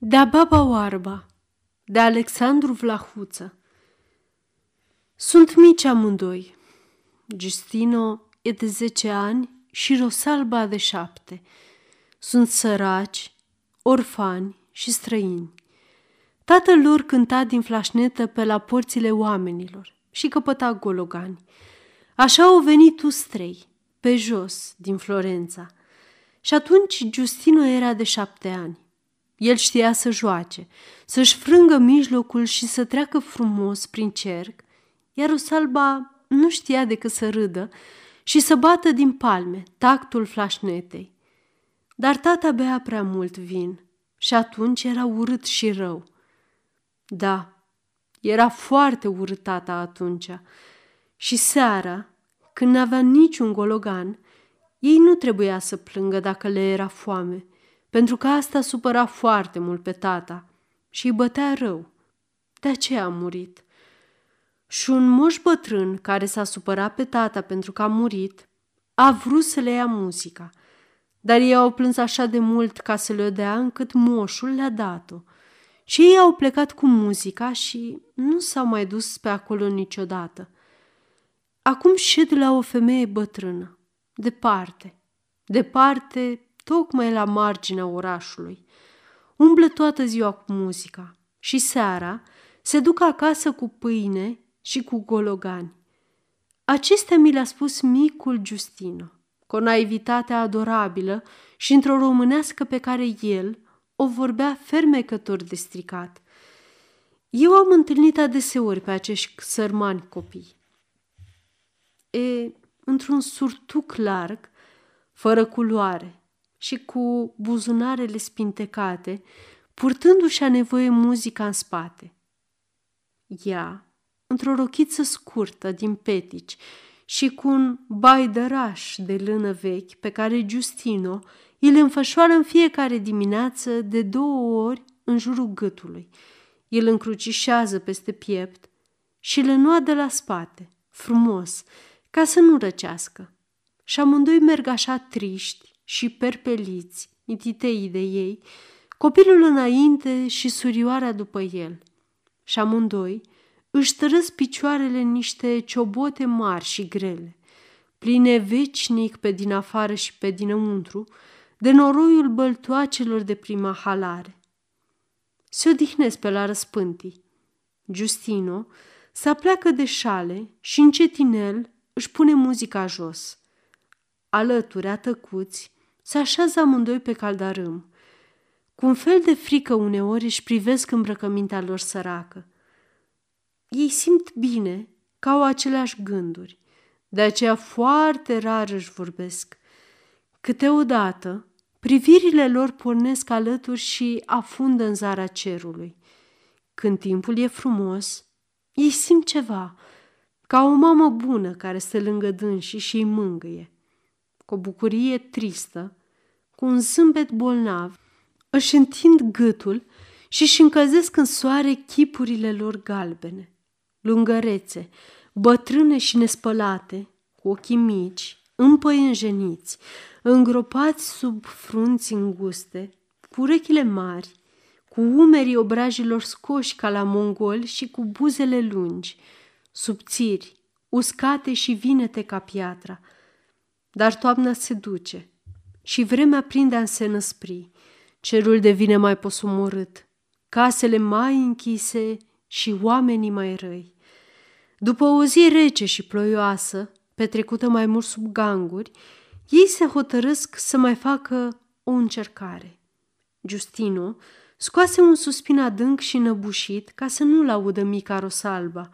De-a baba oarba de Alexandru Vlahuță Sunt mici amândoi. Justino e de zece ani și Rosalba de șapte. Sunt săraci, orfani și străini. Tatăl lor cânta din flașnetă pe la porțile oamenilor și căpăta gologani. Așa au venit tu strei, pe jos, din Florența. Și atunci Justino era de șapte ani. El știa să joace, să-și frângă mijlocul și să treacă frumos prin cerc, iar Rosalba nu știa decât să râdă și să bată din palme tactul flașnetei. Dar tata bea prea mult vin și atunci era urât și rău. Da, era foarte urât tata atunci și seara, când n-avea niciun gologan, ei nu trebuia să plângă dacă le era foame, pentru că asta supăra foarte mult pe tata și îi bătea rău. De aceea a murit. Și un moș bătrân care s-a supărat pe tata pentru că a murit, a vrut să le ia muzica, dar ei au plâns așa de mult ca să le dea încât moșul le-a dat-o. Și ei au plecat cu muzica și nu s-au mai dus pe acolo niciodată. Acum șed la o femeie bătrână, departe, departe, tocmai la marginea orașului. Umblă toată ziua cu muzica și seara se duc acasă cu pâine și cu gologani. Acestea mi le-a spus micul Justino, cu o naivitate adorabilă și într-o românească pe care el o vorbea fermecător de stricat. Eu am întâlnit adeseori pe acești sărmani copii. E, într-un surtuc larg, fără culoare și cu buzunarele spintecate, purtându-și a nevoie muzica în spate. Ea, într-o rochiță scurtă din petici și cu un baidăraș de lână vechi pe care Justino îl înfășoară în fiecare dimineață de două ori în jurul gâtului. El încrucișează peste piept și le de la spate, frumos, ca să nu răcească. Și amândoi merg așa triști și perpeliți, mititei de ei, copilul înainte și surioarea după el. Și amândoi își tărăsc picioarele în niște ciobote mari și grele, pline vecinic pe din afară și pe dinăuntru, de noroiul băltoacelor de prima halare. Se odihnesc pe la răspântii. Justino se apleacă de șale și încetinel își pune muzica jos. Alături, atăcuți, se așează amândoi pe caldarâm. Cu un fel de frică uneori își privesc îmbrăcămintea lor săracă. Ei simt bine că au aceleași gânduri, de aceea foarte rar își vorbesc. Câteodată, privirile lor pornesc alături și afundă în zara cerului. Când timpul e frumos, ei simt ceva, ca o mamă bună care stă lângă dânsii și îi mângâie. Cu o bucurie tristă, cu un zâmbet bolnav, își întind gâtul și își încălzesc în soare chipurile lor galbene, lungărețe, bătrâne și nespălate, cu ochii mici, împăienjeniți, îngropați sub frunți înguste, cu urechile mari, cu umerii obrajilor scoși ca la mongoli și cu buzele lungi, subțiri, uscate și vinete ca piatra. Dar toamna se duce și vremea prinde a se năspri. Cerul devine mai posumorât, casele mai închise și oamenii mai răi. După o zi rece și ploioasă, petrecută mai mult sub ganguri, ei se hotărăsc să mai facă o încercare. Justino scoase un suspin adânc și năbușit ca să nu-l audă mica Rosalba.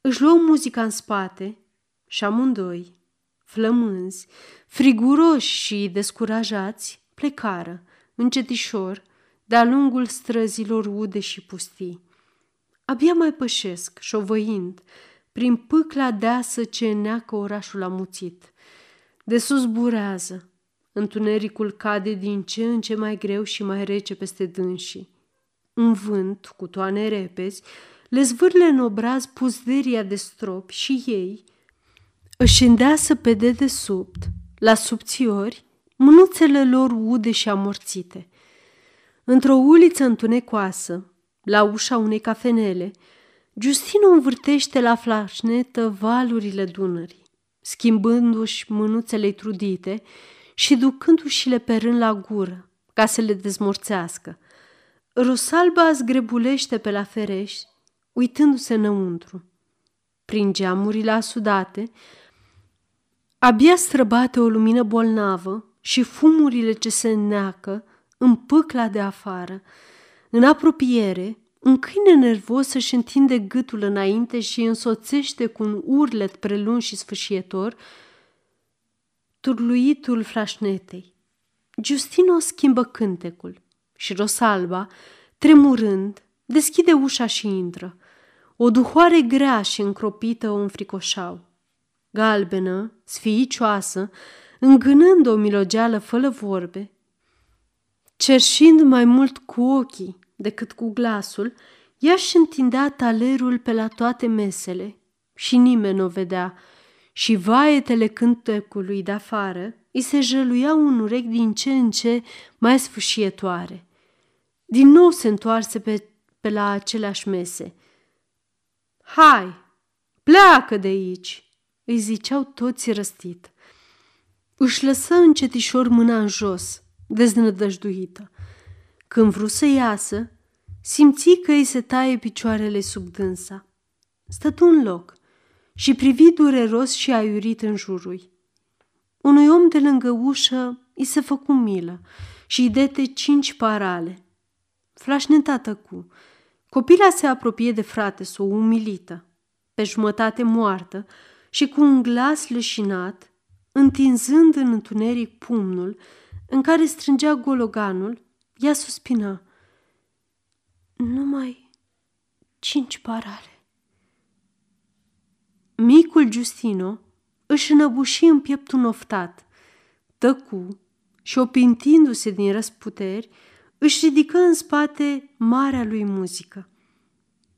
Își luă muzica în spate și amândoi, flămânzi, friguroși și descurajați, plecară, încetișor, de-a lungul străzilor ude și pustii. Abia mai pășesc, șovăind, prin pâcla deasă ce neacă orașul amuțit. De sus burează, întunericul cade din ce în ce mai greu și mai rece peste dânsii. Un vânt, cu toane repezi, le zvârle în obraz puzderia de stropi și ei își îndeasă pe dedesubt, la subțiori, mânuțele lor ude și amorțite. Într-o uliță întunecoasă, la ușa unei cafenele, Justino învârtește la flașnetă valurile Dunării, schimbându-și mânuțele trudite și ducându-și-le pe rând la gură, ca să le dezmorțească. Rosalba zgrebulește pe la fereș, uitându-se înăuntru. Prin geamurile asudate, abia străbate o lumină bolnavă și fumurile ce se înneacă în pâcla de afară. În apropiere, un câine nervos își întinde gâtul înainte și însoțește cu un urlet prelung și sfâșietor turluitul flașnetei. Justino schimbă cântecul și Rosalba, tremurând, deschide ușa și intră. O duhoare grea și încropită o înfricoșau. Galbenă, sfiicioasă, îngânând o milogeală fără vorbe, cerșind mai mult cu ochii decât cu glasul, ea și întindea talerul pe la toate mesele și nimeni nu o vedea și vaetele cântecului de afară îi se jăluiau un urechi din ce în ce mai sfâșietoare. Din nou se întoarse pe, pe la aceleași mese. Hai, pleacă de aici!" Îi ziceau toți răstit. Își lăsă încetișor mâna în jos, deznădăjduită. Când vrut să iasă, simți că îi se taie picioarele sub dânsa. Stătu în loc și privi dureros și aiurit în jurul. Unui om de lângă ușă îi se făcu milă și îi dete cinci parale. Flașnetată cu, copila se apropie de frate o umilită, pe jumătate moartă și cu un glas leșinat, întinzând în întuneric pumnul în care strângea gologanul, ea suspina. Numai cinci parale. Micul Justino își înăbuși în pieptul oftat, tăcu și, opintindu-se din răsputeri, își ridică în spate marea lui muzică.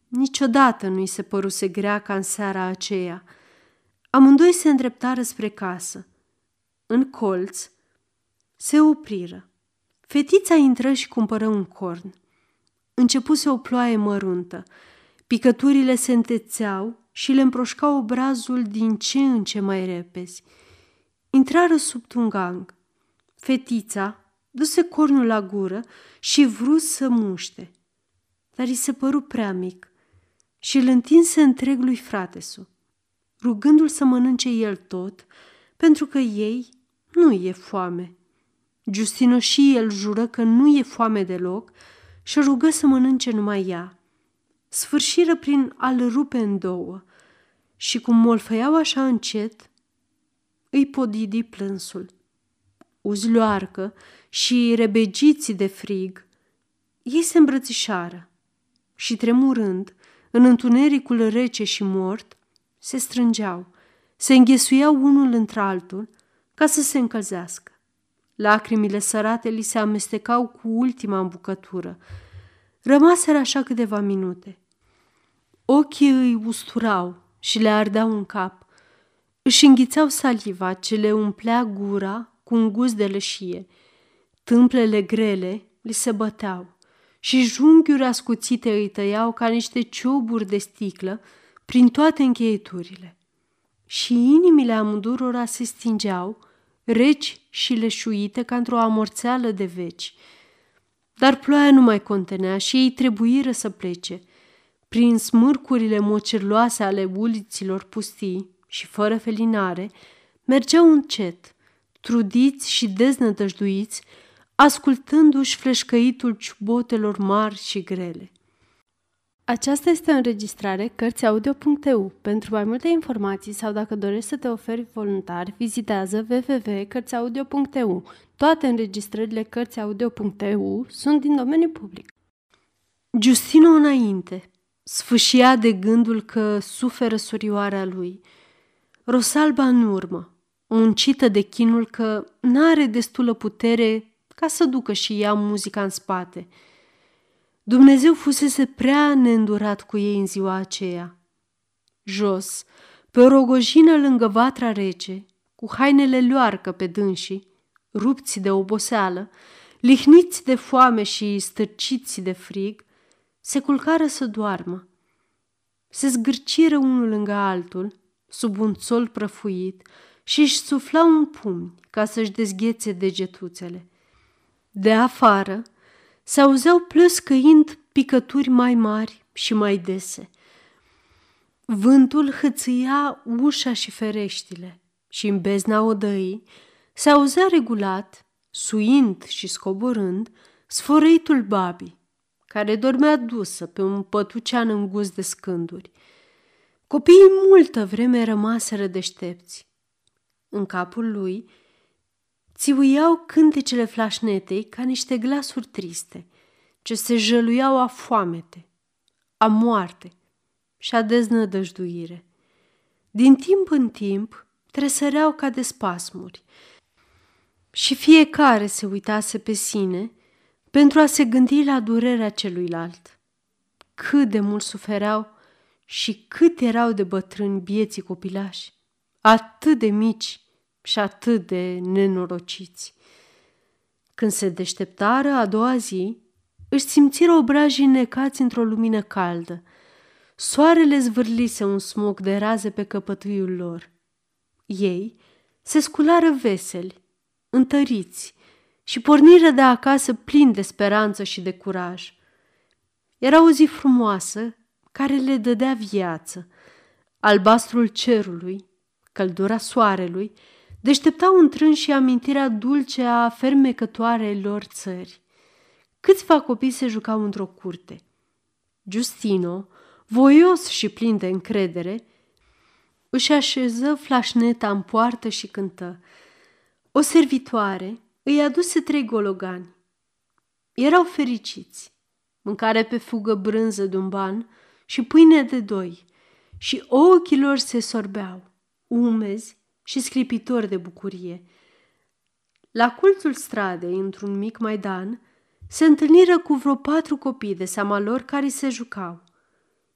Niciodată nu-i se păruse grea ca în seara aceea. Amândoi se îndreptară spre casă. În colț se opriră. Fetița intră și cumpără un corn. Începuse o ploaie măruntă. Picăturile se întețeau și le împroșcau obrazul din ce în ce mai repezi. Intrară sub tungang. Fetița duse cornul la gură și vrut să muște, dar îi se păru prea mic și îl întinse întreg lui fratesu, rugându-l să mănânce el tot, pentru că ei nu e foame. Justino și el jură că nu e foame deloc și rugă să mănânce numai ea. Sfârșiră prin a-l rupe în două și cum molfăiau așa încet, îi podidi plânsul. Uzloarcă și rebegiții de frig, ei se îmbrățișară și tremurând, în întunericul rece și mort, se strângeau, se înghesuiau unul într-altul ca să se încălzească. Lacrimile sărate li se amestecau cu ultima îmbucătură. Rămaseră așa câteva minute. Ochii îi usturau și le ardeau în cap. Își înghițeau saliva ce le umplea gura cu un gust de leșie. Tâmplele grele li se băteau și junghiuri ascuțite îi tăiau ca niște cioburi de sticlă prin toate încheieturile. Și inimile amândurora se stingeau, reci și leșuite ca într-o amorțeală de veci. Dar ploaia nu mai contenea și ei trebuiră să plece. Prin smârcurile mocerloase ale uliților pustii și fără felinare, mergeau încet, trudiți și deznădăjduiți, ascultându-și fleșcăitul ciubotelor mari și grele. Aceasta este o înregistrare Cărțiaudio.eu. Pentru mai multe informații sau dacă dorești să te oferi voluntar, vizitează www.cărțiaudio.eu. Toate înregistrările Cărțiaudio.eu sunt din domeniu public. Justino înainte, sfâșia de gândul că suferă surioarea lui. Rosalba în urmă, muncită de chinul că n-are destulă putere ca să ducă și ea muzica în spate – Dumnezeu fusese prea neîndurat cu ei în ziua aceea. Jos, pe o rogojină lângă vatra rece, cu hainele luarcă pe dânsii, rupți de oboseală, lihniți de foame și stârciți de frig, se culcară să doarmă. Se zgârciră unul lângă altul, sub un sol prăfuit, și își sufla un pumn ca să-și dezghețe degetuțele. De afară se auzeau plăscăind picături mai mari și mai dese. Vântul hățâia ușa și fereștile și în bezna odăii se auzea regulat, suind și scoborând, sfărăitul babii, care dormea dusă pe un pătucean îngust de scânduri. Copiii multă vreme rămaseră deștepți. În capul lui țiuiau cântecele flașnetei ca niște glasuri triste, ce se jăluiau a foamete, a moarte și a deznădăjduire. Din timp în timp tresăreau ca de spasmuri și fiecare se uitase pe sine pentru a se gândi la durerea celuilalt. Cât de mult sufereau și cât erau de bătrâni bieții copilași, atât de mici și atât de nenorociți. Când se deșteptară a doua zi, își simțiră obrajii necați într-o lumină caldă. Soarele zvârlise un smoc de raze pe căpătâiul lor. Ei se sculară veseli, întăriți și porniră de acasă plin de speranță și de curaj. Era o zi frumoasă care le dădea viață. Albastrul cerului, căldura soarelui, deșteptau întrâns și amintirea dulce a fermecătoarei lor țări. Câțiva copii se jucau într-o curte. Justino, voios și plin de încredere, își așeză flașneta în poartă și cântă. O servitoare îi aduse trei gologani. Erau fericiți. Mâncare pe fugă brânză de un ban și pâine de doi și ochii lor se sorbeau, umezi și sclipitori de bucurie. La cultul stradei, într-un mic maidan, se întâlniră cu vreo patru copii de seama lor care se jucau.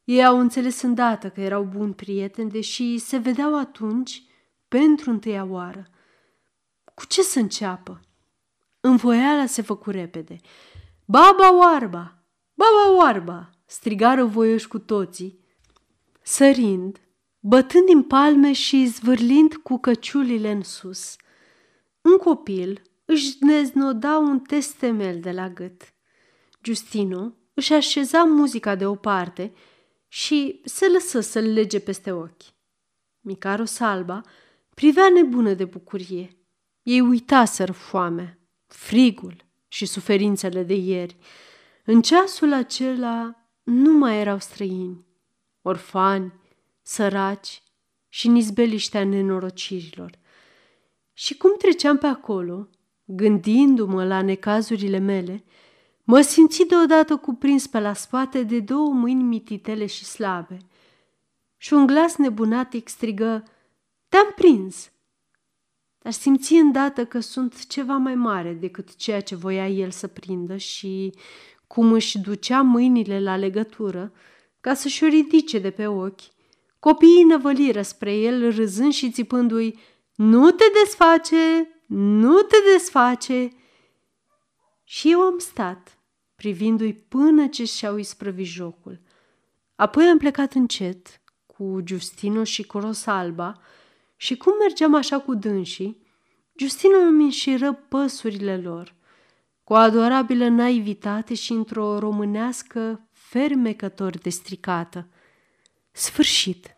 Ei au înțeles îndată că erau buni prieteni, deși se vedeau atunci pentru întâia oară. Cu ce să înceapă? Învoiala se făcu repede. Baba oarba! Baba oarba! strigară voioși cu toții, sărind, bătând din palme și zvârlind cu căciulile în sus. Un copil își neznoda un testemel de la gât. Justino își așeza muzica de o parte și se lăsă să-l lege peste ochi. Micaro Salba privea nebună de bucurie. Ei uitaseră foamea, frigul și suferințele de ieri. În ceasul acela nu mai erau străini, orfani, săraci și nizbeliștea nenorocirilor. Și cum treceam pe acolo, gândindu-mă la necazurile mele, mă simți deodată cuprins pe la spate de două mâini mititele și slabe. Și un glas nebunatic strigă, Te-am prins! Dar simți îndată că sunt ceva mai mare decât ceea ce voia el să prindă și, cum își ducea mâinile la legătură, ca să-și o ridice de pe ochi, copiii năvăliră spre el râzând și țipându-i, Nu te desface! Nu te desface! Și eu am stat, privindu-i până ce și-au isprăvit jocul. Apoi am plecat încet, cu Justino și cu Rosalba, și cum mergeam așa cu dânsii, Justino îmi înșiră păsurile lor, cu adorabilă naivitate și într-o românească fermecător de stricată. Sfârșit!